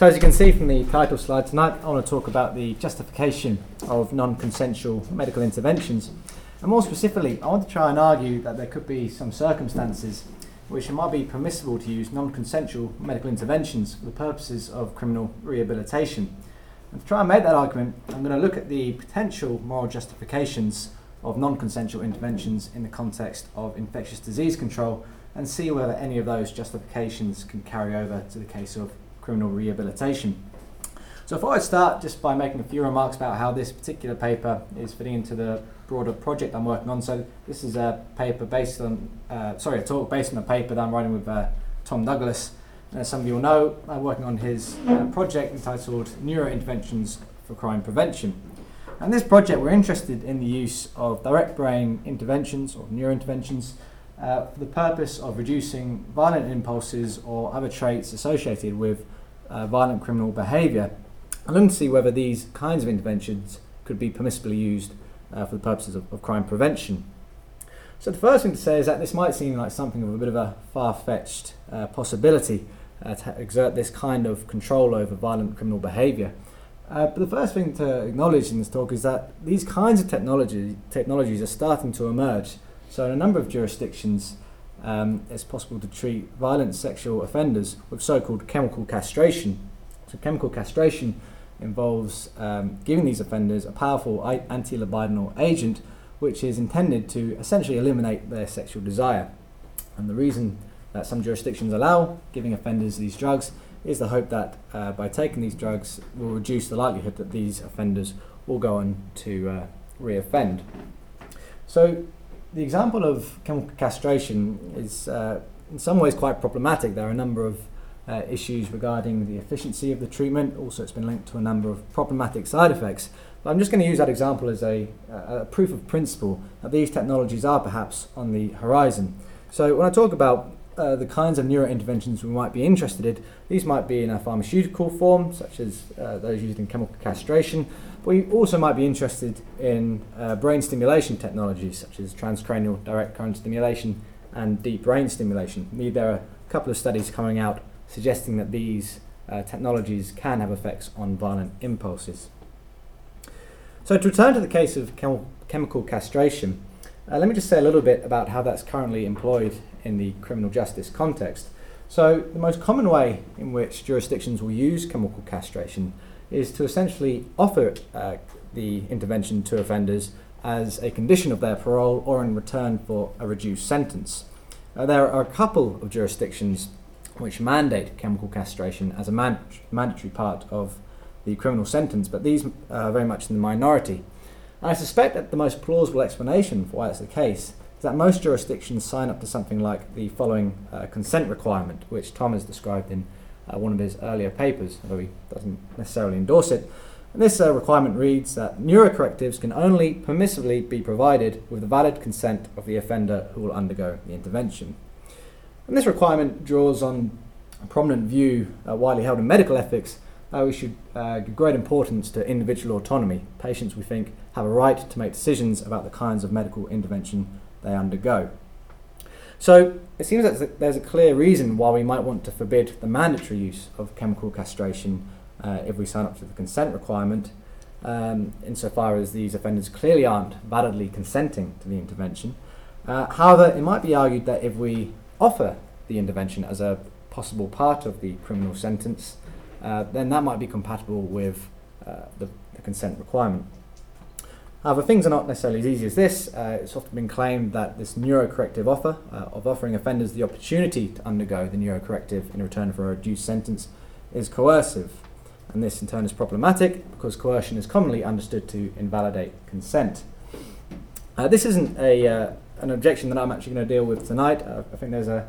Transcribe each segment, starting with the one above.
So as you can see from the title slide tonight, I want to talk about the justification of non-consensual medical interventions. And more specifically, I want to try and argue that there could be some circumstances which it might be permissible to use non-consensual medical interventions for the purposes of criminal rehabilitation. And to try and make that argument, I'm going to look at the potential moral justifications of non-consensual interventions in the context of infectious disease control and see whether any of those justifications can carry over to the case of criminal rehabilitation. So I thought I'd start just by making a few remarks about how this particular paper is fitting into the broader project I'm working on. So this is a paper based on, uh, sorry, a talk based on a paper that I'm writing with uh, Tom Douglas. As some of you will know, I'm working on his uh, project entitled Neurointerventions for Crime Prevention. And this project, we're interested in the use of direct brain interventions or neurointerventions uh, for the purpose of reducing violent impulses or other traits associated with uh, violent criminal behaviour. Looking to see whether these kinds of interventions could be permissibly used uh, for the purposes of, of, crime prevention. So the first thing to say is that this might seem like something of a bit of a far-fetched uh, possibility uh, to exert this kind of control over violent criminal behaviour. Uh, but the first thing to acknowledge in this talk is that these kinds of technology, technologies are starting to emerge so, in a number of jurisdictions, um, it's possible to treat violent sexual offenders with so called chemical castration. So, chemical castration involves um, giving these offenders a powerful anti libidinal agent which is intended to essentially eliminate their sexual desire. And the reason that some jurisdictions allow giving offenders these drugs is the hope that uh, by taking these drugs will reduce the likelihood that these offenders will go on to uh, reoffend. So the example of chemical castration is uh, in some ways quite problematic. There are a number of uh, issues regarding the efficiency of the treatment. Also, it's been linked to a number of problematic side effects. But I'm just going to use that example as a, a proof of principle that these technologies are perhaps on the horizon. So, when I talk about uh, the kinds of neurointerventions we might be interested in, these might be in a pharmaceutical form, such as uh, those used in chemical castration, but we also might be interested in uh, brain stimulation technologies such as transcranial direct current stimulation and deep brain stimulation. There are a couple of studies coming out suggesting that these uh, technologies can have effects on violent impulses. So, to return to the case of chem- chemical castration, uh, let me just say a little bit about how that's currently employed in the criminal justice context. So, the most common way in which jurisdictions will use chemical castration is to essentially offer uh, the intervention to offenders as a condition of their parole or in return for a reduced sentence. Uh, there are a couple of jurisdictions which mandate chemical castration as a man- mandatory part of the criminal sentence, but these are very much in the minority. And I suspect that the most plausible explanation for why that's the case is that most jurisdictions sign up to something like the following uh, consent requirement, which Tom has described in uh, one of his earlier papers, although he doesn't necessarily endorse it. And this uh, requirement reads that neurocorrectives can only permissively be provided with the valid consent of the offender who will undergo the intervention. And this requirement draws on a prominent view uh, widely held in medical ethics that we should uh, give great importance to individual autonomy. Patients, we think, have a right to make decisions about the kinds of medical intervention they undergo. So it seems that there's a clear reason why we might want to forbid the mandatory use of chemical castration uh, if we sign up to the consent requirement, um, insofar as these offenders clearly aren't validly consenting to the intervention. Uh, however, it might be argued that if we offer the intervention as a possible part of the criminal sentence, uh, then that might be compatible with uh, the, the consent requirement. However, things are not necessarily as easy as this. Uh, it's often been claimed that this neurocorrective offer uh, of offering offenders the opportunity to undergo the neurocorrective in return for a reduced sentence is coercive. And this in turn is problematic because coercion is commonly understood to invalidate consent. Uh, this isn't a, uh, an objection that I'm actually going to deal with tonight. Uh, I think there's a,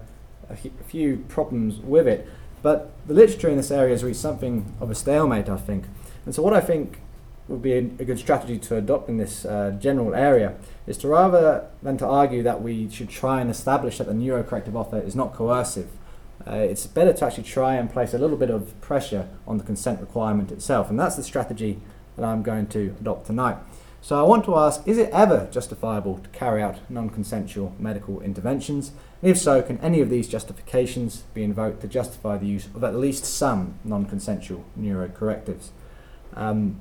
a, few problems with it. But the literature in this area has reached something of a stalemate, I think. And so, what I think would be a, good strategy to adopt in this uh, general area is to rather than to argue that we should try and establish that the neurocorrective offer is not coercive, uh, it's better to actually try and place a little bit of pressure on the consent requirement itself. And that's the strategy that I'm going to adopt tonight. So I want to ask, is it ever justifiable to carry out non-consensual medical interventions? And if so, can any of these justifications be invoked to justify the use of at least some non-consensual neurocorrectives? Um,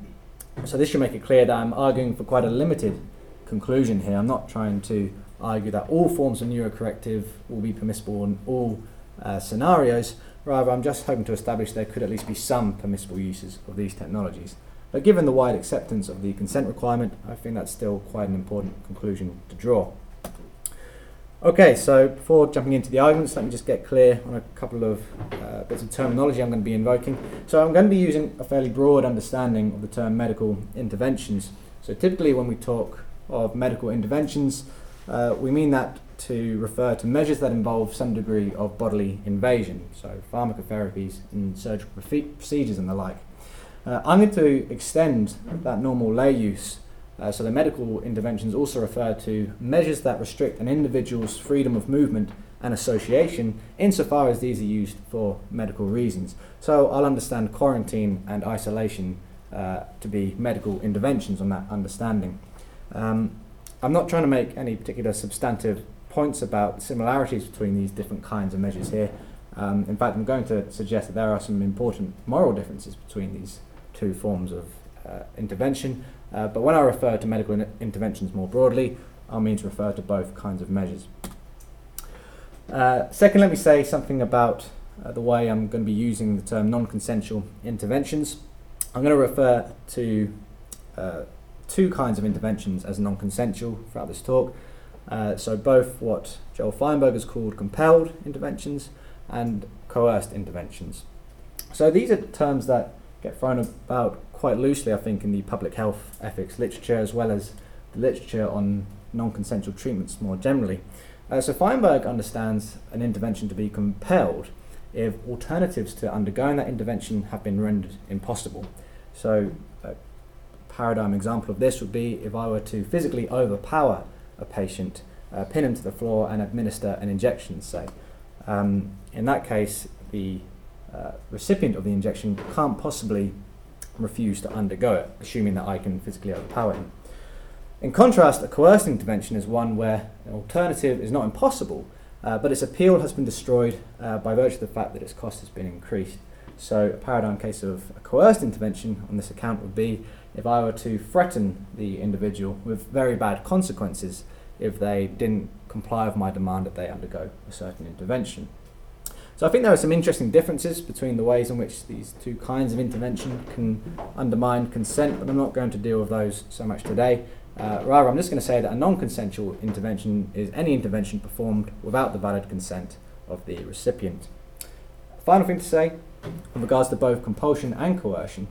so this should make it clear that I'm arguing for quite a limited conclusion here. I'm not trying to argue that all forms of neurocorrective will be permissible in all uh, scenarios. Rather, I'm just hoping to establish there could at least be some permissible uses of these technologies. But given the wide acceptance of the consent requirement, I think that's still quite an important conclusion to draw. Okay, so before jumping into the arguments, let me just get clear on a couple of uh, bits of terminology I'm going to be invoking. So I'm going to be using a fairly broad understanding of the term medical interventions. So typically when we talk of medical interventions, uh, we mean that to refer to measures that involve some degree of bodily invasion, so pharmacotherapies and surgical procedures and the like. Uh, I'm going to extend that normal lay use uh, so the medical interventions also refer to measures that restrict an individual's freedom of movement and association insofar as these are used for medical reasons. So I'll understand quarantine and isolation uh, to be medical interventions on that understanding. Um, I'm not trying to make any particular substantive points about similarities between these different kinds of measures here. Um, in fact, I'm going to suggest that there are some important moral differences between these two forms of uh, intervention, uh, but when I refer to medical in- interventions more broadly, I mean to refer to both kinds of measures. Uh, second, let me say something about uh, the way I'm going to be using the term non consensual interventions. I'm going to refer to uh, two kinds of interventions as non consensual throughout this talk. Uh, so, both what Joel Feinberg has called compelled interventions and coerced interventions. So, these are terms that get thrown about quite loosely, I think, in the public health ethics literature as well as the literature on non consensual treatments more generally. Uh, so Feinberg understands an intervention to be compelled if alternatives to undergoing that intervention have been rendered impossible. So, a paradigm example of this would be if I were to physically overpower a patient, uh, pin him to the floor, and administer an injection, say. Um, in that case, the uh, recipient of the injection can't possibly refuse to undergo it, assuming that I can physically overpower him. In contrast, a coerced intervention is one where an alternative is not impossible, uh, but its appeal has been destroyed uh, by virtue of the fact that its cost has been increased. So, a paradigm case of a coerced intervention on this account would be if I were to threaten the individual with very bad consequences if they didn't comply with my demand that they undergo a certain intervention. So I think there are some interesting differences between the ways in which these two kinds of intervention can undermine consent, but I'm not going to deal with those so much today. Uh, rather, I'm just going to say that a non consensual intervention is any intervention performed without the valid consent of the recipient. Final thing to say, with regards to both compulsion and coercion,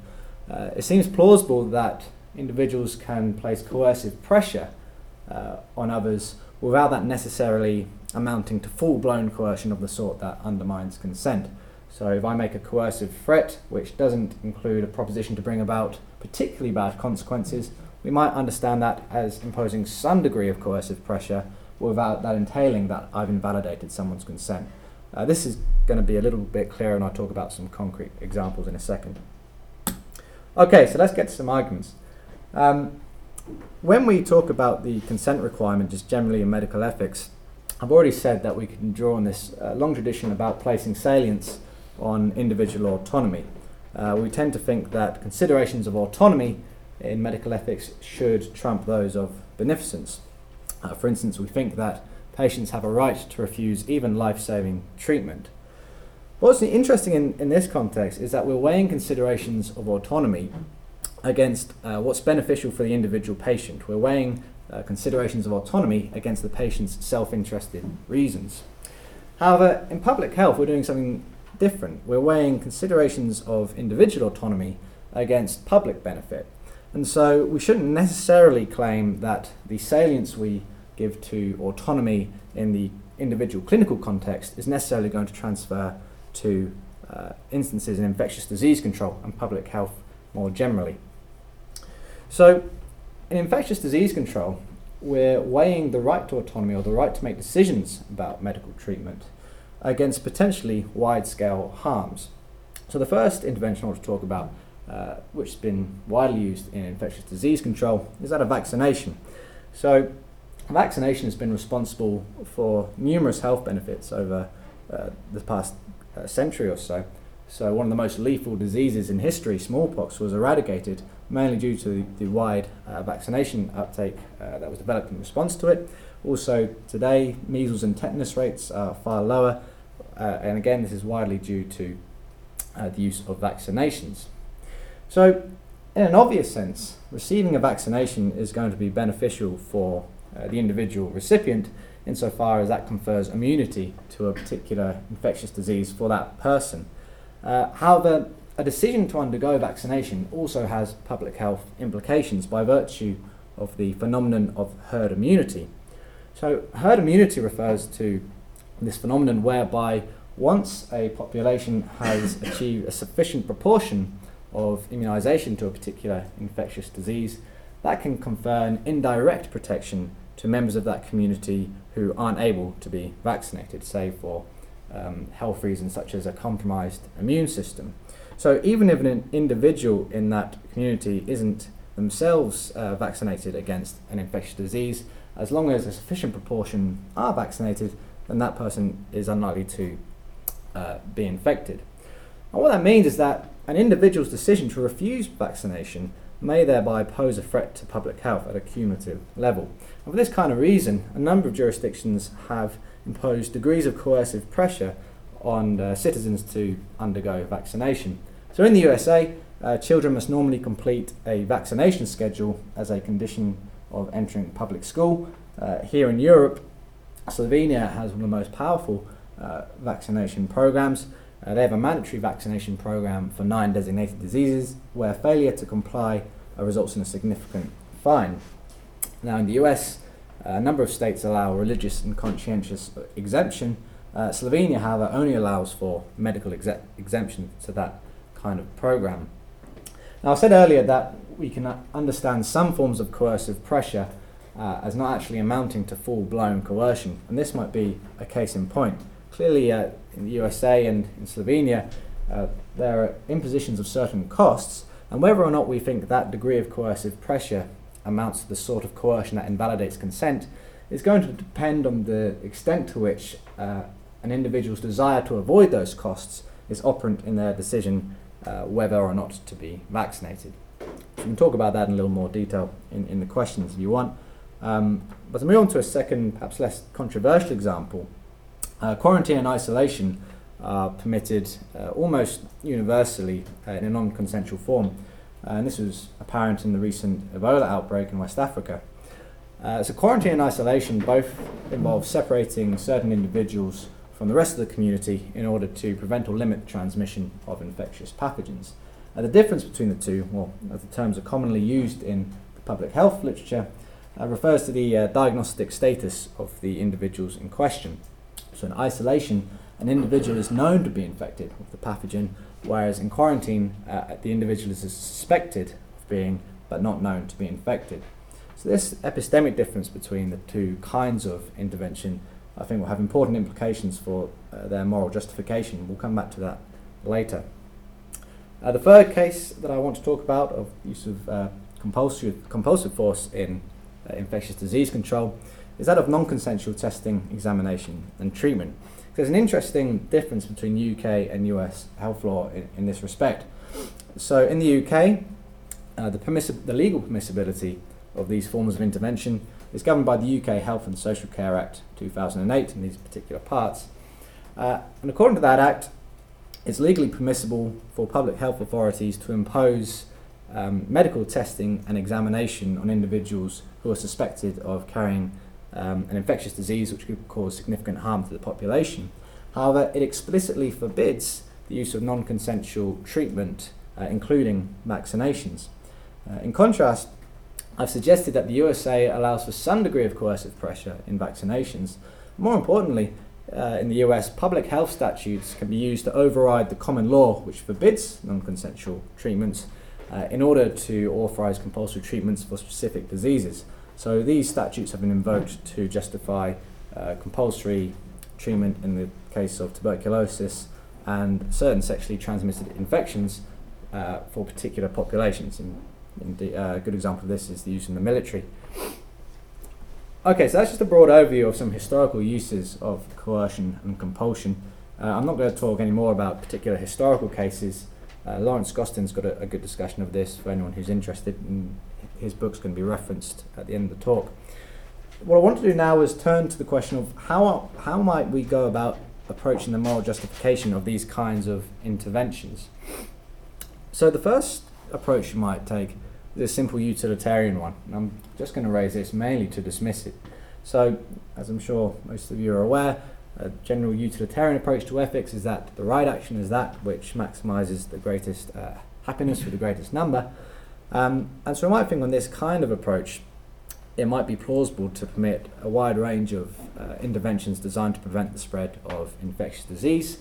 uh, it seems plausible that individuals can place coercive pressure uh, on others without that necessarily amounting to full blown coercion of the sort that undermines consent. So, if I make a coercive threat which doesn't include a proposition to bring about particularly bad consequences, we might understand that as imposing some degree of coercive pressure without that entailing that I've invalidated someone's consent. Uh, this is going to be a little bit clearer, and I'll talk about some concrete examples in a second. Okay, so let's get to some arguments. Um, when we talk about the consent requirement, just generally in medical ethics, I've already said that we can draw on this uh, long tradition about placing salience on individual autonomy. Uh, we tend to think that considerations of autonomy in medical ethics should trump those of beneficence. Uh, for instance, we think that patients have a right to refuse even life saving treatment. What's interesting in, in this context is that we're weighing considerations of autonomy against uh, what's beneficial for the individual patient. We're weighing uh, considerations of autonomy against the patient's self interested reasons. However, in public health, we're doing something different. We're weighing considerations of individual autonomy against public benefit. And so we shouldn't necessarily claim that the salience we give to autonomy in the individual clinical context is necessarily going to transfer to uh, instances in infectious disease control and public health more generally. So, in infectious disease control, we're weighing the right to autonomy or the right to make decisions about medical treatment against potentially wide scale harms. So, the first intervention I want to talk about uh, which has been widely used in infectious disease control, is that of vaccination. So, vaccination has been responsible for numerous health benefits over uh, the past uh, century or so. So, one of the most lethal diseases in history, smallpox, was eradicated mainly due to the, the wide uh, vaccination uptake uh, that was developed in response to it. Also, today, measles and tetanus rates are far lower, uh, and again, this is widely due to uh, the use of vaccinations. So, in an obvious sense, receiving a vaccination is going to be beneficial for uh, the individual recipient insofar as that confers immunity to a particular infectious disease for that person. Uh, however, a decision to undergo vaccination also has public health implications by virtue of the phenomenon of herd immunity. So, herd immunity refers to this phenomenon whereby once a population has achieved a sufficient proportion of immunization to a particular infectious disease, that can confer an indirect protection to members of that community who aren't able to be vaccinated, say for um, health reasons such as a compromised immune system. So, even if an individual in that community isn't themselves uh, vaccinated against an infectious disease, as long as a sufficient proportion are vaccinated, then that person is unlikely to uh, be infected. And what that means is that an individual's decision to refuse vaccination may thereby pose a threat to public health at a cumulative level. And for this kind of reason, a number of jurisdictions have imposed degrees of coercive pressure on uh, citizens to undergo vaccination. So in the USA, uh, children must normally complete a vaccination schedule as a condition of entering public school. Uh, here in Europe, Slovenia has one of the most powerful uh, vaccination programs. Uh, they have a mandatory vaccination program for nine designated diseases where failure to comply results in a significant fine. Now, in the US, a number of states allow religious and conscientious exemption. Uh, Slovenia, however, only allows for medical exe- exemption to that kind of program. Now, I said earlier that we can understand some forms of coercive pressure uh, as not actually amounting to full blown coercion, and this might be a case in point. Clearly, uh, in the USA and in Slovenia, uh, there are impositions of certain costs, and whether or not we think that degree of coercive pressure amounts to the sort of coercion that invalidates consent is going to depend on the extent to which uh, an individual's desire to avoid those costs is operant in their decision uh, whether or not to be vaccinated. So We can talk about that in a little more detail in, in the questions if you want. Um, but to move on to a second, perhaps less controversial example, uh, quarantine and isolation are permitted uh, almost universally uh, in a non consensual form. Uh, and this was apparent in the recent Ebola outbreak in West Africa. Uh, so, quarantine and isolation both involve separating certain individuals from the rest of the community in order to prevent or limit transmission of infectious pathogens. Uh, the difference between the two, well, as the terms are commonly used in the public health literature, uh, refers to the uh, diagnostic status of the individuals in question. So, in isolation, an individual is known to be infected with the pathogen, whereas in quarantine, uh, the individual is suspected of being but not known to be infected. So, this epistemic difference between the two kinds of intervention I think will have important implications for uh, their moral justification. We'll come back to that later. Uh, the third case that I want to talk about of use of uh, compulsive, compulsive force in uh, infectious disease control is that of non-consensual testing, examination and treatment. There's an interesting difference between UK and US health law in, in this respect. So in the UK, uh, the, the legal permissibility of these forms of intervention is governed by the UK Health and Social Care Act 2008 in these particular parts. Uh, and according to that Act, it's legally permissible for public health authorities to impose um, medical testing and examination on individuals who are suspected of carrying um, an infectious disease which could cause significant harm to the population. However, it explicitly forbids the use of non consensual treatment, uh, including vaccinations. Uh, in contrast, I've suggested that the USA allows for some degree of coercive pressure in vaccinations. More importantly, uh, in the US, public health statutes can be used to override the common law which forbids non consensual treatments uh, in order to authorize compulsory treatments for specific diseases. So these statutes have been invoked to justify uh, compulsory treatment in the case of tuberculosis and certain sexually transmitted infections uh, for particular populations. And uh, a good example of this is the use in the military. Okay, so that's just a broad overview of some historical uses of coercion and compulsion. Uh, I'm not going to talk any more about particular historical cases. Uh, Lawrence Gostin's got a, a, good discussion of this for anyone who's interested, and his book's going to be referenced at the end of the talk. What I want to do now is turn to the question of how, how might we go about approaching the moral justification of these kinds of interventions. So the first approach you might take is a simple utilitarian one. And I'm just going to raise this mainly to dismiss it. So, as I'm sure most of you are aware, a general utilitarian approach to ethics is that the right action is that which maximizes the greatest uh, happiness for the greatest number. Um, and so, I might think on this kind of approach, it might be plausible to permit a wide range of uh, interventions designed to prevent the spread of infectious disease.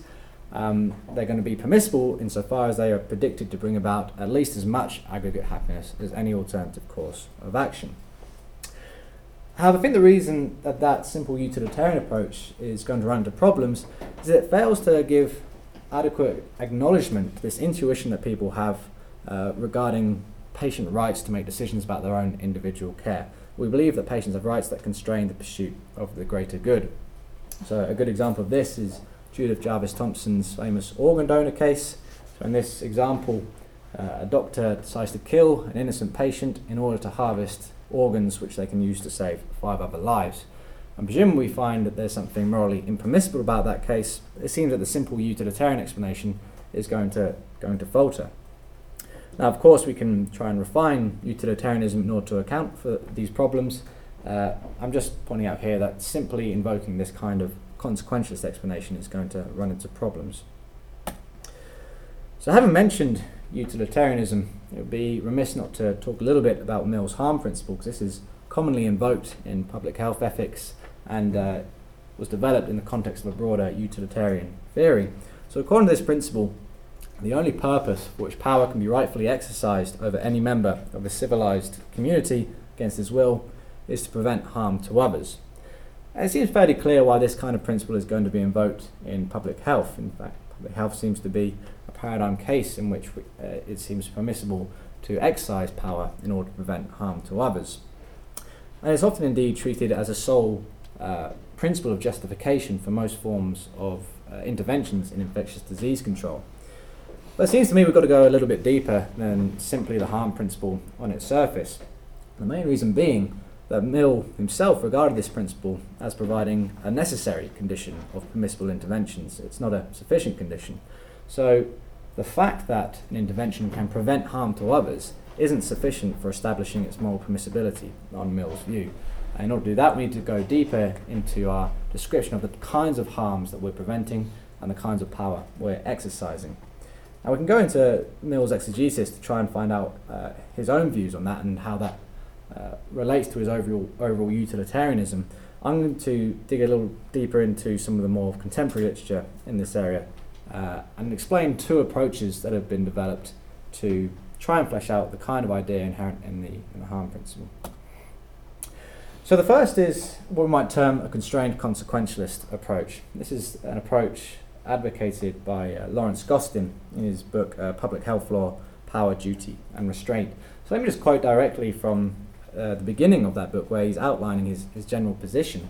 Um, they're going to be permissible insofar as they are predicted to bring about at least as much aggregate happiness as any alternative course of action. However, I think the reason that that simple utilitarian approach is going to run into problems is that it fails to give adequate acknowledgement to this intuition that people have uh, regarding patient rights to make decisions about their own individual care. We believe that patients have rights that constrain the pursuit of the greater good. So, a good example of this is Judith Jarvis Thomson's famous organ donor case. So, in this example, uh, a doctor decides to kill an innocent patient in order to harvest organs which they can use to save five other lives. And presumably, we find that there's something morally impermissible about that case. It seems that the simple utilitarian explanation is going to, going to falter. Now, of course, we can try and refine utilitarianism in order to account for these problems. Uh, I'm just pointing out here that simply invoking this kind of consequentialist explanation is going to run into problems. So, having mentioned utilitarianism, it would be remiss not to talk a little bit about Mill's harm principle, because this is commonly invoked in public health ethics and uh, was developed in the context of a broader utilitarian theory. So, according to this principle, the only purpose for which power can be rightfully exercised over any member of a civilized community against his will is to prevent harm to others. And it seems fairly clear why this kind of principle is going to be invoked in public health. In fact, public health seems to be a paradigm case in which uh, it seems permissible to exercise power in order to prevent harm to others. And it's often indeed treated as a sole uh, principle of justification for most forms of uh, interventions in infectious disease control. But it seems to me we've got to go a little bit deeper than simply the harm principle on its surface. The main reason being that Mill himself regarded this principle as providing a necessary condition of permissible interventions. It's not a sufficient condition. So the fact that an intervention can prevent harm to others isn't sufficient for establishing its moral permissibility on Mill's view. In order to do that, we need to go deeper into our description of the kinds of harms that we're preventing and the kinds of power we're exercising. Now we can go into Mill's exegesis to try and find out uh, his own views on that and how that uh, relates to his overall, overall utilitarianism. I'm going to dig a little deeper into some of the more contemporary literature in this area uh, and explain two approaches that have been developed to try and flesh out the kind of idea inherent in the, in the harm principle. So the first is what we might term a constrained consequentialist approach. This is an approach advocated by uh, Lawrence Gostin in his book uh, Public Health Law, Power, Duty and Restraint. So let me just quote directly from uh, the beginning of that book where he's outlining his, his general position.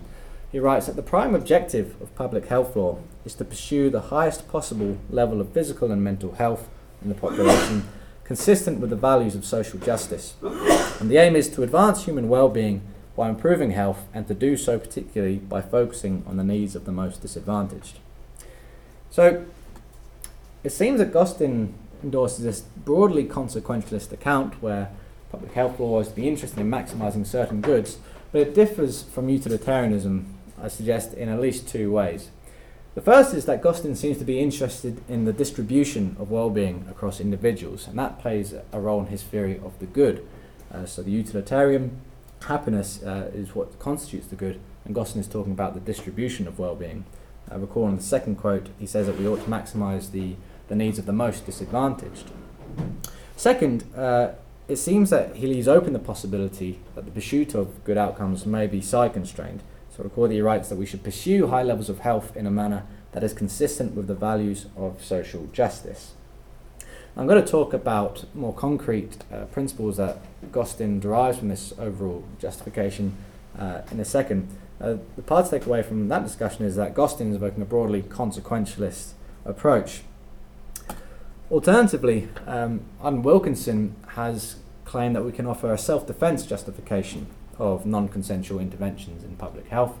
He writes that the prime objective of public health law is to pursue the highest possible level of physical and mental health in the population consistent with the values of social justice. And the aim is to advance human well-being by improving health and to do so particularly by focusing on the needs of the most disadvantaged. So it seems that Gostin endorses this broadly consequentialist account where public health law is to be interested in maximising certain goods, but it differs from utilitarianism, I suggest, in at least two ways. The first is that Gostin seems to be interested in the distribution of well-being across individuals, and that plays a role in his theory of the good. Uh, so the utilitarian happiness uh, is what constitutes the good, and Gostin is talking about the distribution of well-being. I recall in the second quote, he says that we ought to maximise the, the needs of the most disadvantaged. Second, uh, it seems that he leaves open the possibility that the pursuit of good outcomes may be side constrained. So, recall that he writes that we should pursue high levels of health in a manner that is consistent with the values of social justice. I'm going to talk about more concrete uh, principles that Gostin derives from this overall justification uh, in a second. Uh, the part to take away from that discussion is that Gostin is evoking a broadly consequentialist approach. Alternatively, um, Arden Wilkinson has claimed that we can offer a self defense justification of non consensual interventions in public health.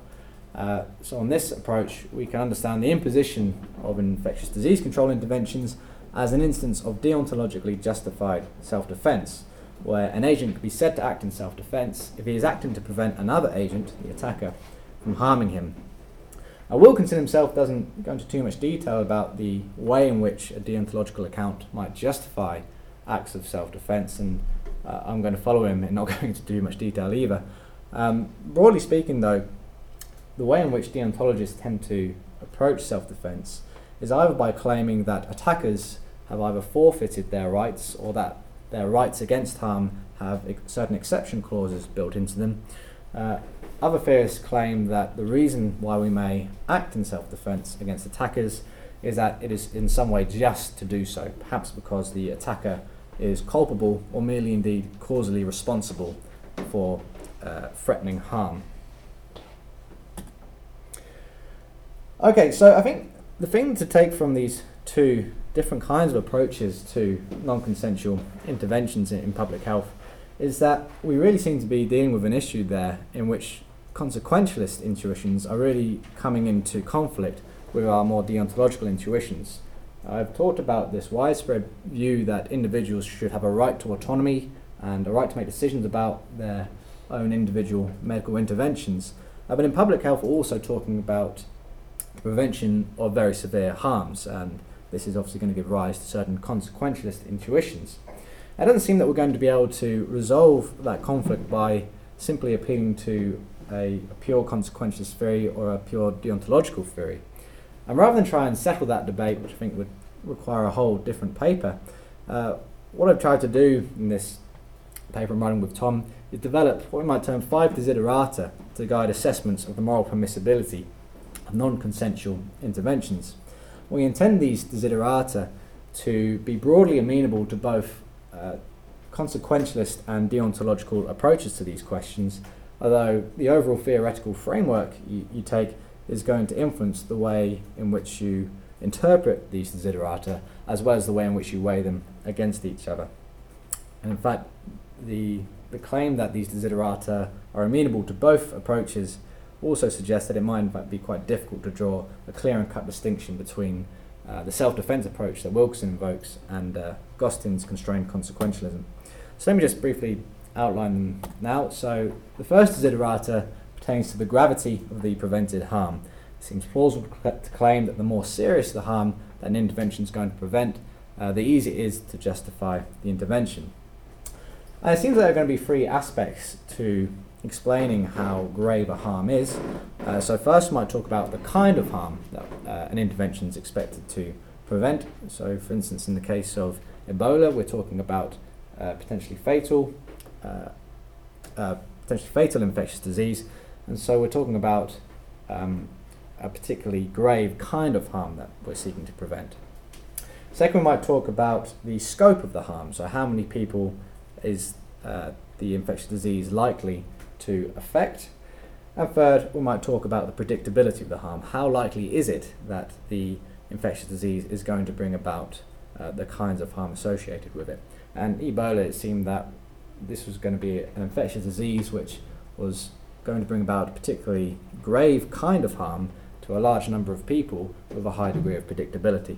Uh, so, on this approach, we can understand the imposition of infectious disease control interventions as an instance of deontologically justified self defense, where an agent could be said to act in self defense if he is acting to prevent another agent, the attacker, from harming him. Now, Wilkinson himself doesn't go into too much detail about the way in which a deontological account might justify acts of self defense, and uh, I'm going to follow him in not going into too much detail either. Um, broadly speaking, though, the way in which deontologists tend to approach self defense is either by claiming that attackers have either forfeited their rights or that their rights against harm have certain exception clauses built into them. Uh, other theorists claim that the reason why we may act in self defense against attackers is that it is in some way just to do so, perhaps because the attacker is culpable or merely indeed causally responsible for uh, threatening harm. Okay, so I think the thing to take from these two different kinds of approaches to non consensual interventions in, in public health is that we really seem to be dealing with an issue there in which consequentialist intuitions are really coming into conflict with our more deontological intuitions. I've talked about this widespread view that individuals should have a right to autonomy and a right to make decisions about their own individual medical interventions. Uh, but in public health, we're also talking about prevention of very severe harms, and this is obviously going to give rise to certain consequentialist intuitions. It doesn't seem that we're going to be able to resolve that conflict by simply appealing to a, a pure consequentialist theory or a pure deontological theory. And rather than try and settle that debate, which I think would require a whole different paper, uh, what I've tried to do in this paper I'm writing with Tom is develop what we might term five desiderata to guide assessments of the moral permissibility of non-consensual interventions. We intend these desiderata to be broadly amenable to both uh, consequentialist and deontological approaches to these questions, although the overall theoretical framework you, you take is going to influence the way in which you interpret these desiderata as well as the way in which you weigh them against each other. And in fact, the, the claim that these desiderata are amenable to both approaches also suggests that it might in fact be quite difficult to draw a clear and cut distinction between uh, the self defense approach that Wilkinson invokes and uh, Gostin's constrained consequentialism. So let me just briefly outline them now. So the first desiderata pertains to the gravity of the prevented harm. It seems plausible to claim that the more serious the harm that an intervention is going to prevent, uh, the easier it is to justify the intervention. And it seems that there are going to be three aspects to explaining how grave a harm is. Uh, so first, we might talk about the kind of harm that uh, an intervention is expected to prevent. So, for instance, in the case of Ebola, we're talking about uh, potentially fatal, uh, uh, potentially fatal infectious disease, and so we're talking about um, a particularly grave kind of harm that we're seeking to prevent. Second, we might talk about the scope of the harm. So, how many people is uh, the infectious disease likely to affect. And third, we might talk about the predictability of the harm. How likely is it that the infectious disease is going to bring about uh, the kinds of harm associated with it? And Ebola, it seemed that this was going to be an infectious disease which was going to bring about a particularly grave kind of harm to a large number of people with a high degree of predictability.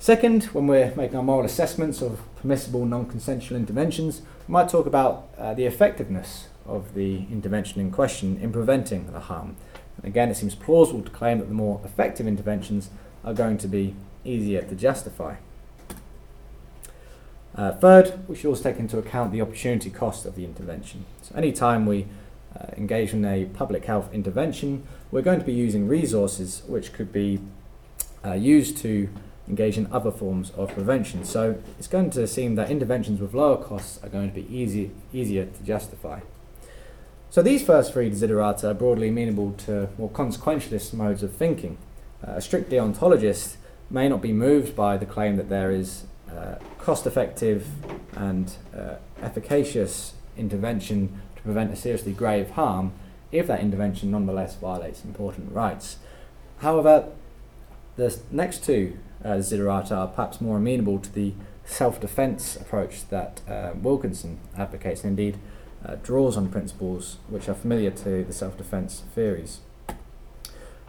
Second, when we're making our moral assessments of permissible non consensual interventions, we might talk about uh, the effectiveness of the intervention in question in preventing the harm. And again, it seems plausible to claim that the more effective interventions are going to be easier to justify. Uh, third, we should also take into account the opportunity cost of the intervention. So, any time we uh, engage in a public health intervention, we're going to be using resources which could be uh, used to engage in other forms of prevention. So it's going to seem that interventions with lower costs are going to be easy, easier to justify. So these first three desiderata are broadly amenable to more consequentialist modes of thinking. Uh, a strict deontologist may not be moved by the claim that there is uh, cost effective and uh, efficacious intervention to prevent a seriously grave harm if that intervention nonetheless violates important rights. However, the next two uh, desiderata are perhaps more amenable to the self defense approach that uh, Wilkinson advocates, and indeed uh, draws on principles which are familiar to the self defense theories.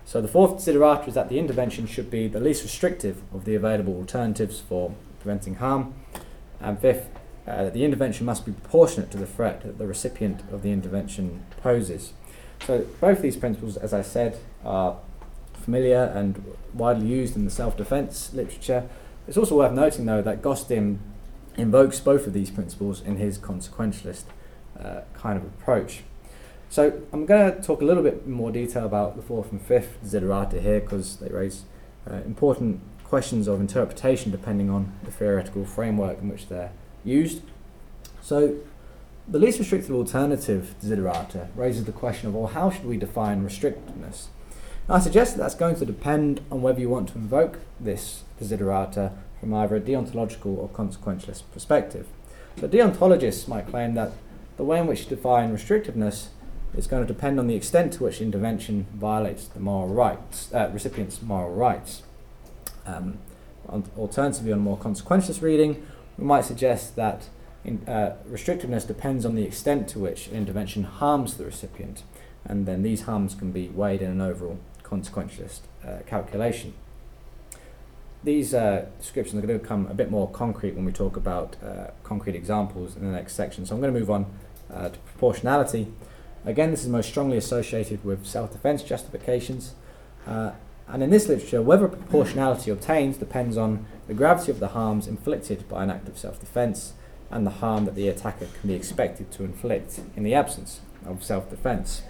So, the fourth desiderata is that the intervention should be the least restrictive of the available alternatives for preventing harm. And fifth, uh, the intervention must be proportionate to the threat that the recipient of the intervention poses. So, both these principles, as I said, are familiar and widely used in the self defense literature. It's also worth noting, though, that Gostin invokes both of these principles in his consequentialist uh, kind of approach. So I'm going to talk a little bit more detail about the fourth and fifth desiderata here because they raise uh, important questions of interpretation depending on the theoretical framework in which they're used. So the least restrictive alternative desiderata raises the question of, well, how should we define restrictiveness? I suggest that that's going to depend on whether you want to invoke this desiderata from either a deontological or consequentialist perspective. So deontologists might claim that the way in which you define restrictiveness is going to depend on the extent to which intervention violates the moral rights, uh, recipient's moral rights. Um, alternatively, on a more consequentialist reading, we might suggest that in, uh, restrictiveness depends on the extent to which intervention harms the recipient, and then these harms can be weighed in an overall consequentialist uh, calculation. These uh, descriptions are going to become a bit more concrete when we talk about uh, concrete examples in the next section. So I'm going to move on uh, to proportionality. Again, this is most strongly associated with self-defense justifications. Uh, and in this literature, whether proportionality obtains depends on the gravity of the harms inflicted by an act of self-defense and the harm that the attacker can be expected to inflict in the absence of self-defense.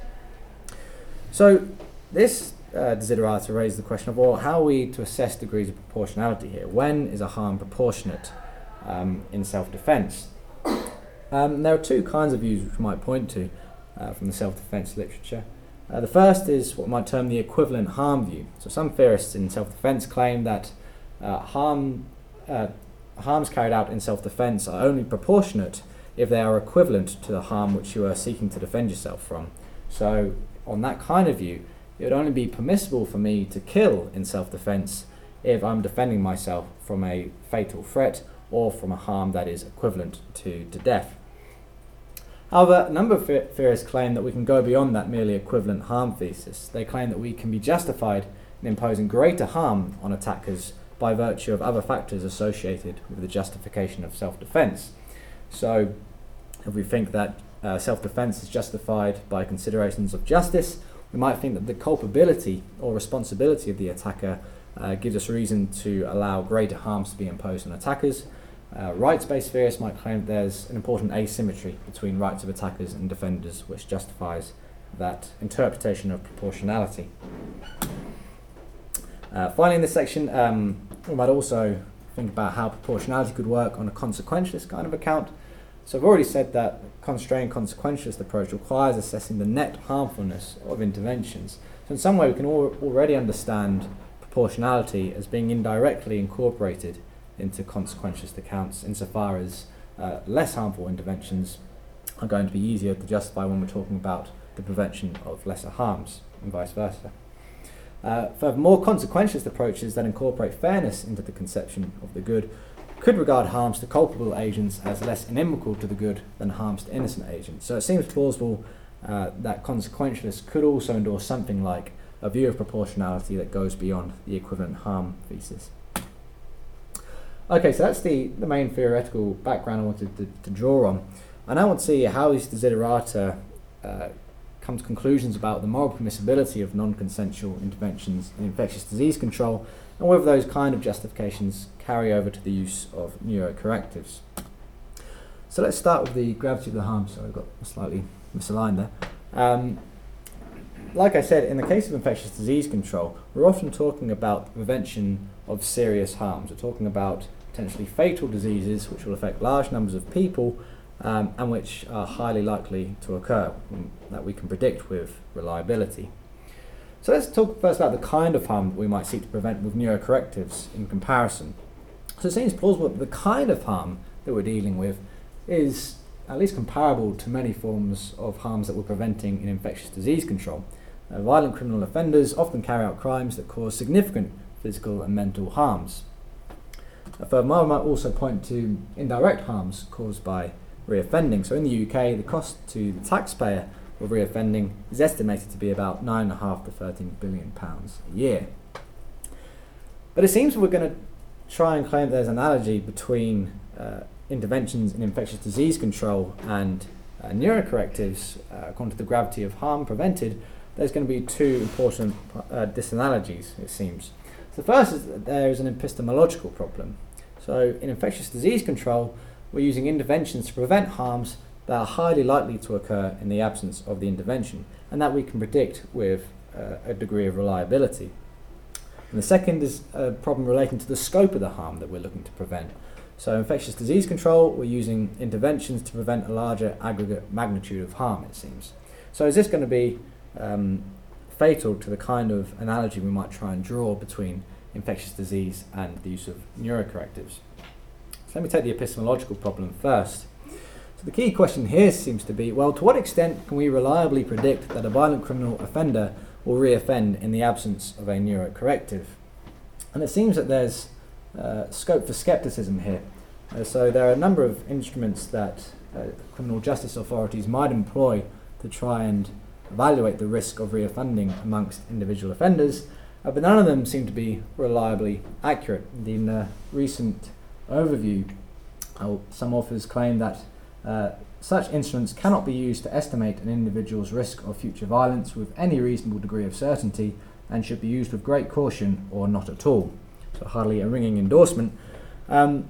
So this uh, desiderata raise the question of, well, how are we to assess degrees of proportionality here? When is a harm proportionate um, in self-defense? Um, there are two kinds of views which we might point to uh, from the self-defense literature. Uh, the first is what might term the equivalent harm view. So some theorists in self-defense claim that uh, harm uh, harms carried out in self-defense are only proportionate if they are equivalent to the harm which you are seeking to defend yourself from. So on that kind of view, it would only be permissible for me to kill in self defense if I'm defending myself from a fatal threat or from a harm that is equivalent to, to death. However, a number of theorists claim that we can go beyond that merely equivalent harm thesis. They claim that we can be justified in imposing greater harm on attackers by virtue of other factors associated with the justification of self defense. So, if we think that uh, self defense is justified by considerations of justice, we might think that the culpability or responsibility of the attacker uh, gives us reason to allow greater harms to be imposed on attackers. Uh, rights-based theorists might claim there's an important asymmetry between rights of attackers and defenders, which justifies that interpretation of proportionality. Uh, finally, in this section, um, we might also think about how proportionality could work on a consequentialist kind of account. So I've already said that constrained consequentialist approach requires assessing the net harmfulness of interventions. So in some way we can al- already understand proportionality as being indirectly incorporated into consequentialist accounts insofar as uh, less harmful interventions are going to be easier to justify when we're talking about the prevention of lesser harms and vice versa. Uh, furthermore, consequentialist approaches that incorporate fairness into the conception of the good could regard harms to culpable agents as less inimical to the good than harms to innocent agents. So it seems plausible uh, that consequentialists could also endorse something like a view of proportionality that goes beyond the equivalent harm thesis. Okay, so that's the, the main theoretical background I wanted to, to draw on. And I want to see how these desiderata uh, come to conclusions about the moral permissibility of non consensual interventions in infectious disease control and whether those kind of justifications carry over to the use of neurocorrectives. So let's start with the gravity of the harm. So I've got slightly misaligned there. Um, like I said, in the case of infectious disease control, we're often talking about prevention of serious harms. We're talking about potentially fatal diseases which will affect large numbers of people um, and which are highly likely to occur, that we can predict with reliability. So let's talk first about the kind of harm that we might seek to prevent with neurocorrectives in comparison. So it seems plausible that the kind of harm that we're dealing with is at least comparable to many forms of harms that we're preventing in infectious disease control. Uh, violent criminal offenders often carry out crimes that cause significant physical and mental harms. Uh, furthermore, I might also point to indirect harms caused by reoffending. So in the UK, the cost to the taxpayer of reoffending is estimated to be about 9.5 to 13 billion pounds a year. But it seems we're going to try and claim there's an analogy between uh, interventions in infectious disease control and uh, neurocorrectives, uh, according to the gravity of harm prevented, there's going to be two important uh, disanalogies, it seems. So the first is that there is an epistemological problem. So in infectious disease control, we're using interventions to prevent harms that are highly likely to occur in the absence of the intervention, and that we can predict with uh, a degree of reliability. And the second is a problem relating to the scope of the harm that we're looking to prevent. So, infectious disease control, we're using interventions to prevent a larger aggregate magnitude of harm, it seems. So, is this going to be um, fatal to the kind of analogy we might try and draw between infectious disease and the use of neurocorrectives? So, let me take the epistemological problem first. So, the key question here seems to be well, to what extent can we reliably predict that a violent criminal offender will reoffend in the absence of a neurocorrective? And it seems that there's uh, scope for skepticism here. Uh, so there are a number of instruments that uh, criminal justice authorities might employ to try and evaluate the risk of reoffending amongst individual offenders, uh, but none of them seem to be reliably accurate. In the recent overview, uh, some authors claim that uh, such instruments cannot be used to estimate an individual's risk of future violence with any reasonable degree of certainty and should be used with great caution or not at all so hardly a ringing endorsement. Um,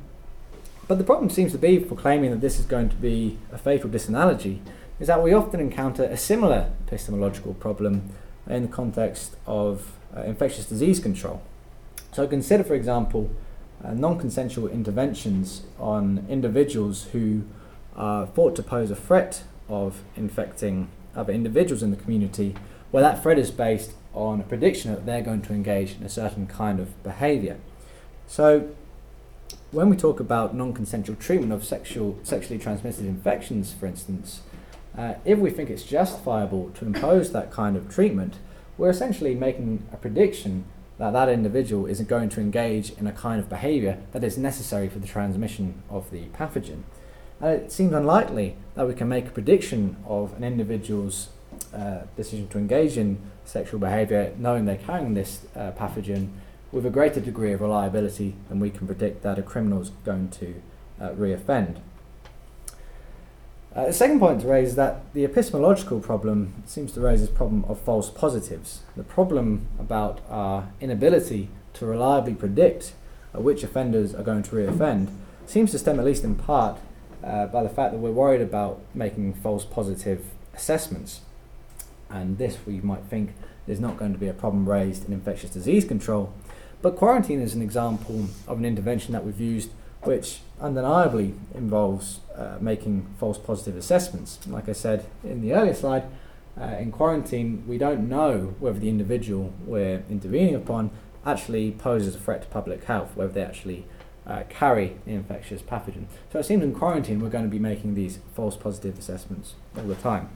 but the problem seems to be for claiming that this is going to be a fatal disanalogy is that we often encounter a similar epistemological problem in the context of uh, infectious disease control. So consider, for example, uh, non-consensual interventions on individuals who are thought to pose a threat of infecting other individuals in the community, where that threat is based on a prediction that they're going to engage in a certain kind of behavior. So, when we talk about non consensual treatment of sexual, sexually transmitted infections, for instance, uh, if we think it's justifiable to impose that kind of treatment, we're essentially making a prediction that that individual isn't going to engage in a kind of behavior that is necessary for the transmission of the pathogen. And it seems unlikely that we can make a prediction of an individual's uh, decision to engage in sexual behaviour, knowing they're carrying this uh, pathogen, with a greater degree of reliability than we can predict that a criminal is going to uh, reoffend. Uh, the second point to raise is that the epistemological problem seems to raise this problem of false positives. The problem about our inability to reliably predict uh, which offenders are going to reoffend seems to stem, at least in part, uh, by the fact that we're worried about making false positive assessments and this we might think is not going to be a problem raised in infectious disease control. But quarantine is an example of an intervention that we've used which undeniably involves uh, making false positive assessments. Like I said in the earlier slide, uh, in quarantine, we don't know whether the individual we're intervening upon actually poses a threat to public health, whether they actually uh, carry the infectious pathogen. So it seems in quarantine we're going to be making these false positive assessments all the time.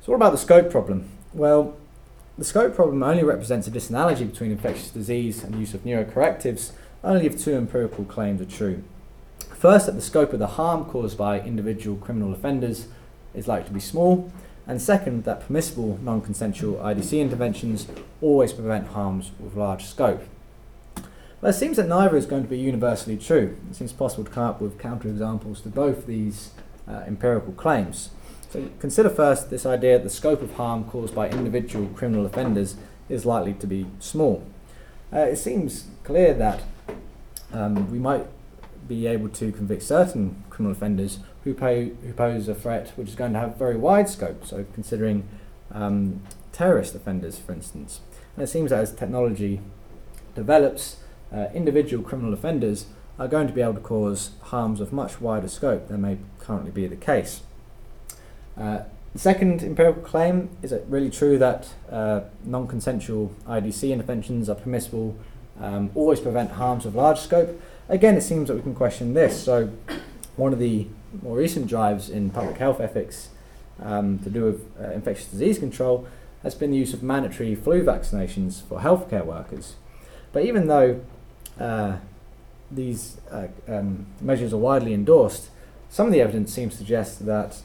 So what about the scope problem? Well, the scope problem only represents a disanalogy between infectious disease and use of neurocorrectives only if two empirical claims are true. First, that the scope of the harm caused by individual criminal offenders is likely to be small, and second, that permissible non consensual IDC interventions always prevent harms with large scope. But it seems that neither is going to be universally true. It seems possible to come up with counterexamples to both these uh, empirical claims. So consider first this idea that the scope of harm caused by individual criminal offenders is likely to be small. Uh, it seems clear that um, we might be able to convict certain criminal offenders who, pay, who pose a threat which is going to have very wide scope, so considering um, terrorist offenders, for instance. And it seems that as technology develops, uh, individual criminal offenders are going to be able to cause harms of much wider scope than may currently be the case. Uh, The second empirical claim is it really true that uh, non consensual IDC interventions are permissible, um, always prevent harms of large scope? Again, it seems that we can question this. So, one of the more recent drives in public health ethics um, to do with uh, infectious disease control has been the use of mandatory flu vaccinations for healthcare workers. But even though uh, these uh, um, measures are widely endorsed, some of the evidence seems to suggest that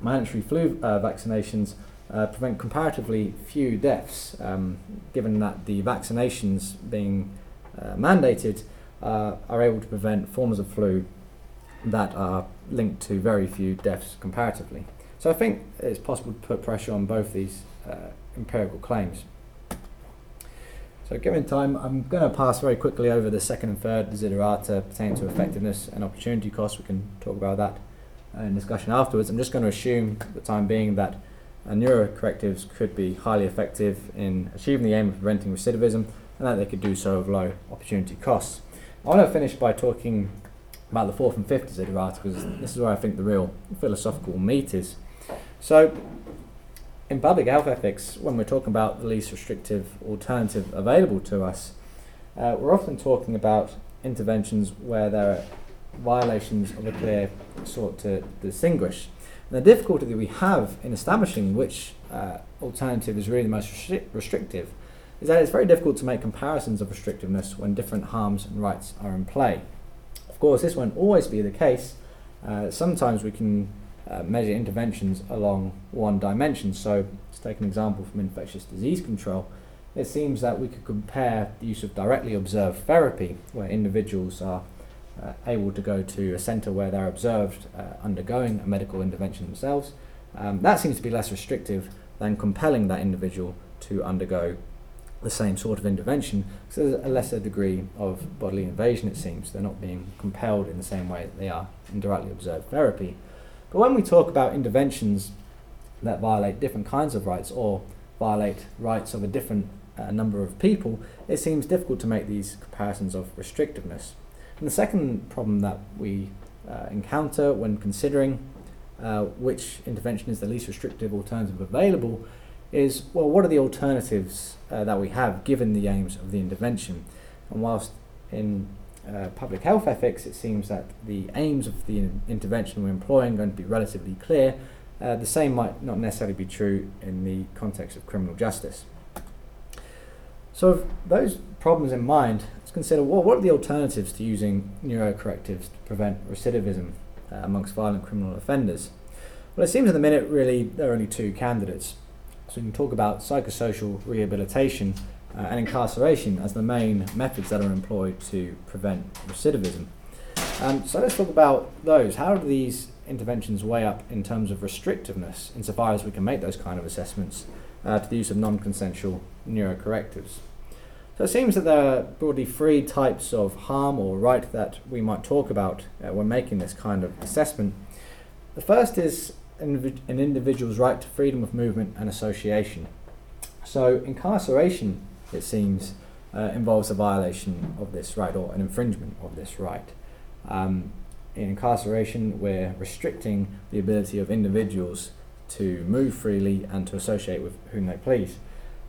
mandatory flu uh, vaccinations uh, prevent comparatively few deaths, um, given that the vaccinations being mandated are able to prevent forms of flu that are linked to very few deaths comparatively. So I think it's possible to put pressure on both these empirical claims. So given time, I'm going to pass very quickly over the second and third desiderata pertaining to effectiveness and opportunity cost. We can talk about that uh, in discussion afterwards. I'm just going to assume for the time being that uh, neurocorrectives could be highly effective in achieving the aim of preventing recidivism and that they could do so with low opportunity costs. I want to finish by talking about the fourth and fifth desiderata because this is where I think the real philosophical meat is. So, in public health ethics, when we're talking about the least restrictive alternative available to us, uh, we're often talking about interventions where there are violations of a clear sort to distinguish. And the difficulty that we have in establishing which uh, alternative is really the most restri- restrictive is that it's very difficult to make comparisons of restrictiveness when different harms and rights are in play. Of course, this won't always be the case. Uh, sometimes we can uh, measure interventions along one dimension. So, to take an example from infectious disease control, it seems that we could compare the use of directly observed therapy, where individuals are uh, able to go to a centre where they're observed uh, undergoing a medical intervention themselves. Um, that seems to be less restrictive than compelling that individual to undergo the same sort of intervention. So there's a lesser degree of bodily invasion, it seems. They're not being compelled in the same way that they are in directly observed therapy. But when we talk about interventions that violate different kinds of rights or violate rights of a different uh, number of people, it seems difficult to make these comparisons of restrictiveness. And the second problem that we uh, encounter when considering uh, which intervention is the least restrictive alternative available is well, what are the alternatives uh, that we have given the aims of the intervention? And whilst in uh, public health ethics, it seems that the aims of the in- intervention we're employing are going to be relatively clear. Uh, the same might not necessarily be true in the context of criminal justice. So, with those problems in mind, let's consider well, what are the alternatives to using neurocorrectives to prevent recidivism uh, amongst violent criminal offenders? Well, it seems at the minute really there are only two candidates. So we can talk about psychosocial rehabilitation uh, and incarceration as the main methods that are employed to prevent recidivism. Um, so let's talk about those. How do these interventions weigh up in terms of restrictiveness, insofar as we can make those kind of assessments uh, to the use of non-consensual neurocorrectives? So it seems that there are broadly three types of harm or right that we might talk about uh, when making this kind of assessment. The first is an individual's right to freedom of movement and association. So, incarceration, it seems, uh, involves a violation of this right or an infringement of this right. Um, in incarceration, we're restricting the ability of individuals to move freely and to associate with whom they please.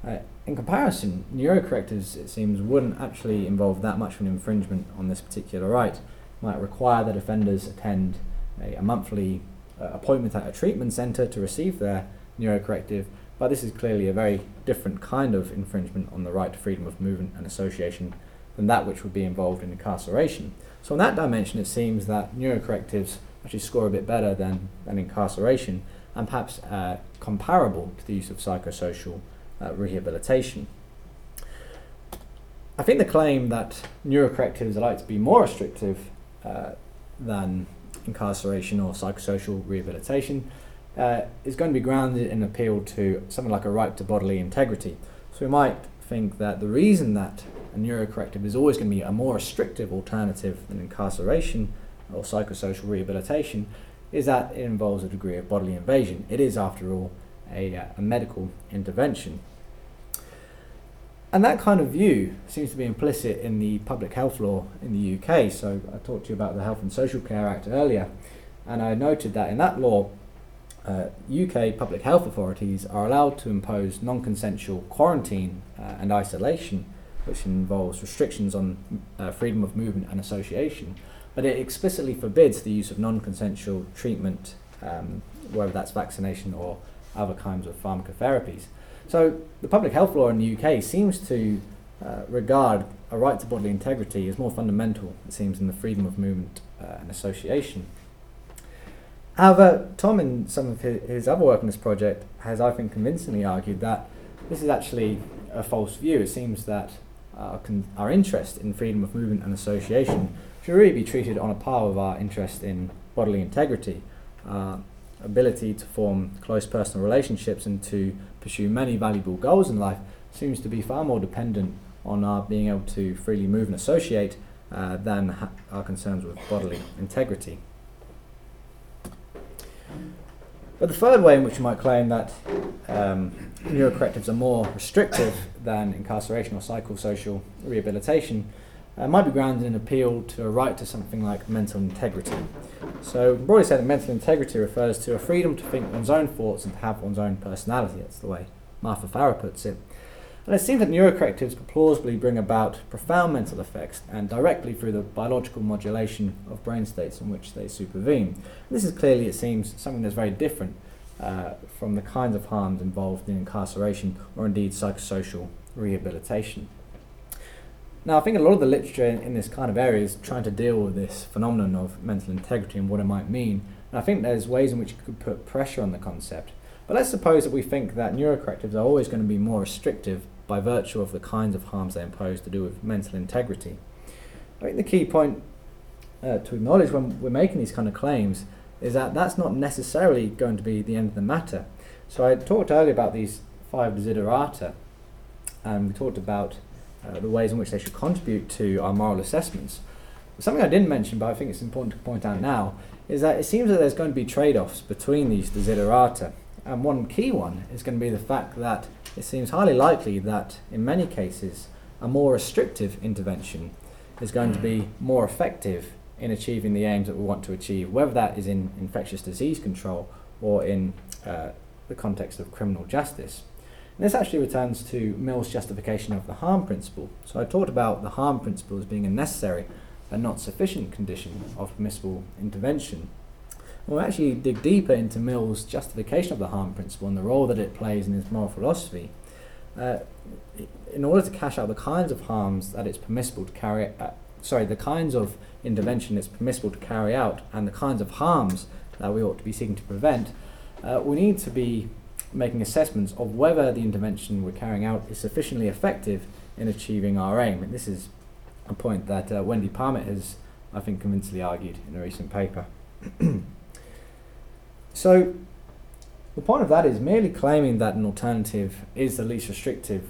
Uh, in comparison, neurocorrectives, it seems, wouldn't actually involve that much of an infringement on this particular right. It might require that offenders attend a, a monthly uh, appointment at a treatment centre to receive their neurocorrective, but this is clearly a very different kind of infringement on the right to freedom of movement and association than that which would be involved in incarceration. So, in that dimension, it seems that neurocorrectives actually score a bit better than, than incarceration and perhaps uh, comparable to the use of psychosocial uh, rehabilitation. I think the claim that neurocorrectives are likely to be more restrictive uh, than incarceration or psychosocial rehabilitation uh, is going to be grounded in appeal to something like a right to bodily integrity. So we might think that the reason that a neurocorrective is always going to be a more restrictive alternative than incarceration or psychosocial rehabilitation is that it involves a degree of bodily invasion. It is, after all, a, uh, a medical intervention. And that kind of view seems to be implicit in the public health law in the UK. So I talked to you about the Health and Social Care Act earlier, and I noted that in that law, uh, UK public health authorities are allowed to impose non consensual quarantine uh, and isolation, which involves restrictions on uh, freedom of movement and association, but it explicitly forbids the use of non consensual treatment, um, whether that's vaccination or other kinds of pharmacotherapies. So, the public health law in the UK seems to uh, regard a right to bodily integrity as more fundamental, it seems, than the freedom of movement uh, and association. However, Tom, in some of his, his, other work on this project, has, I think, convincingly argued that this is actually a false view. It seems that our, con- our interest in freedom of movement and association should really be treated on a par with our interest in bodily integrity, ability to form close personal relationships and to pursue many valuable goals in life seems to be far more dependent on our being able to freely move and associate uh, than ha- our concerns with bodily integrity. But the third way in which you might claim that um, neurocorrectives are more restrictive than incarceration or psychosocial rehabilitation uh, might be grounded in an appeal to a right to something like mental integrity. So, broadly said, mental integrity refers to a freedom to think one's own thoughts and to have one's own personality. That's the way Martha Farah puts it. And it seems that neurocorrectives could plausibly bring about profound mental effects and directly through the biological modulation of brain states in which they supervene. This is clearly, it seems, something that's very different uh, from the kinds of harms involved in incarceration or indeed psychosocial rehabilitation. Now, I think a lot of the literature in, in, this kind of area is trying to deal with this phenomenon of mental integrity and what it might mean. And I think there's ways in which you could put pressure on the concept. But let's suppose that we think that neurocorrectives are always going to be more restrictive by virtue of the kinds of harms they impose to do with mental integrity. I think the key point uh, to acknowledge when we're making these kind of claims is that that's not necessarily going to be the end of the matter. So I talked earlier about these five desiderata, and we talked about uh, the ways in which they should contribute to our moral assessments. Something I didn't mention, but I think it's important to point out now, is that it seems that there's going to be trade-offs between these desiderata. And one key one is going to be the fact that it seems highly likely that in many cases a more restrictive intervention is going to be more effective in achieving the aims that we want to achieve, whether that is in infectious disease control or in uh, the context of criminal justice. And this actually returns to Mill's justification of the harm principle. So I talked about the harm principle as being a necessary but not sufficient condition of permissible intervention. We'll actually dig deeper into Mill's justification of the harm principle and the role that it plays in his moral philosophy. Uh, in order to cash out the kinds of harms that it's permissible to carry, uh, sorry, the kinds of intervention it's permissible to carry out, and the kinds of harms that we ought to be seeking to prevent, uh, we need to be making assessments of whether the intervention we're carrying out is sufficiently effective in achieving our aim. And this is a point that uh, Wendy Parmet has, I think, convincingly argued in a recent paper. So, the point of that is merely claiming that an alternative is the least restrictive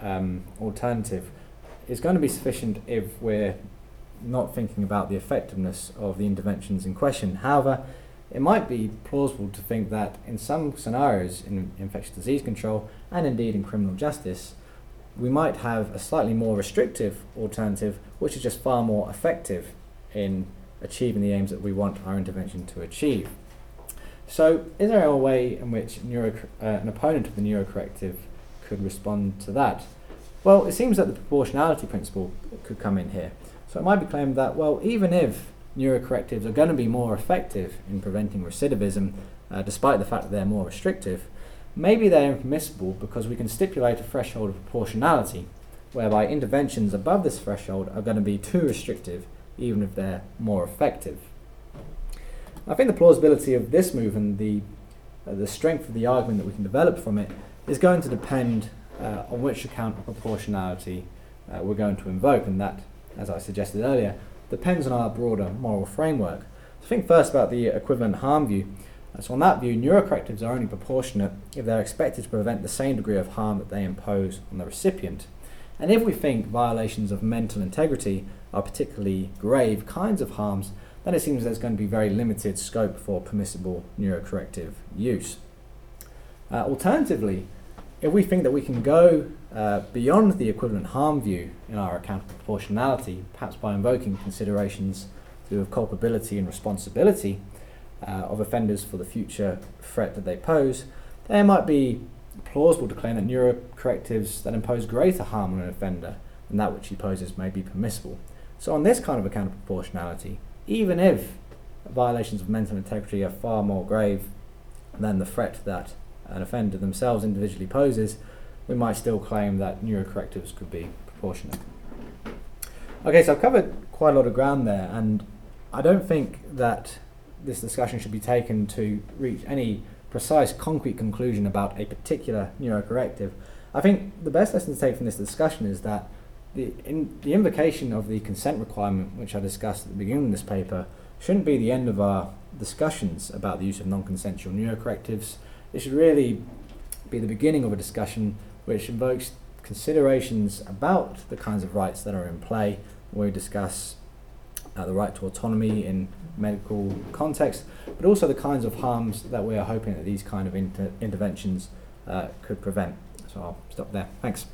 um, alternative is going to be sufficient if we're not thinking about the effectiveness of the interventions in question. However, it might be plausible to think that in some scenarios in infectious disease control and indeed in criminal justice, we might have a slightly more restrictive alternative which is just far more effective in achieving the aims that we want our intervention to achieve. So, is there a way in which neuro, uh, an opponent of the neurocorrective could respond to that? Well, it seems that the proportionality principle could come in here. So, it might be claimed that, well, even if neurocorrectives are going to be more effective in preventing recidivism, uh, despite the fact that they're more restrictive, maybe they're impermissible because we can stipulate a threshold of proportionality, whereby interventions above this threshold are going to be too restrictive, even if they're more effective. I think the plausibility of this move and the, uh, the strength of the argument that we can develop from it is going to depend uh, on which account of proportionality uh, we're going to invoke, and that, as I suggested earlier, depends on our broader moral framework. So think first about the equivalent harm view. Uh, so on that view, neurocorrectives are only proportionate if they're expected to prevent the same degree of harm that they impose on the recipient. And if we think violations of mental integrity are particularly grave kinds of harms, then it seems there's going to be very limited scope for permissible neurocorrective use. Uh, alternatively, if we think that we can go uh, beyond the equivalent harm view in our account of proportionality, perhaps by invoking considerations with culpability and responsibility, uh, of offenders for the future threat that they pose, there might be plausible to claim that neurocorrectives that impose greater harm on an offender than that which he poses may be permissible. So, on this kind of account of proportionality, even if violations of mental integrity are far more grave than the threat that an offender themselves individually poses, we might still claim that neurocorrectives could be proportionate. Okay, so I've covered quite a lot of ground there, and I don't think that this discussion should be taken to reach any precise, concrete conclusion about a particular neurocorrective. I think the best lesson to take from this discussion is that the, in, the invocation of the consent requirement, which I discussed at the beginning of this paper, shouldn't be the end of our discussions about the use of non-consensual neurocorrectives. It should really be the beginning of a discussion which invokes considerations about the kinds of rights that are in play we discuss uh, the right to autonomy in medical context, but also the kinds of harms that we are hoping that these kind of inter- interventions uh, could prevent. So I'll stop there. Thanks.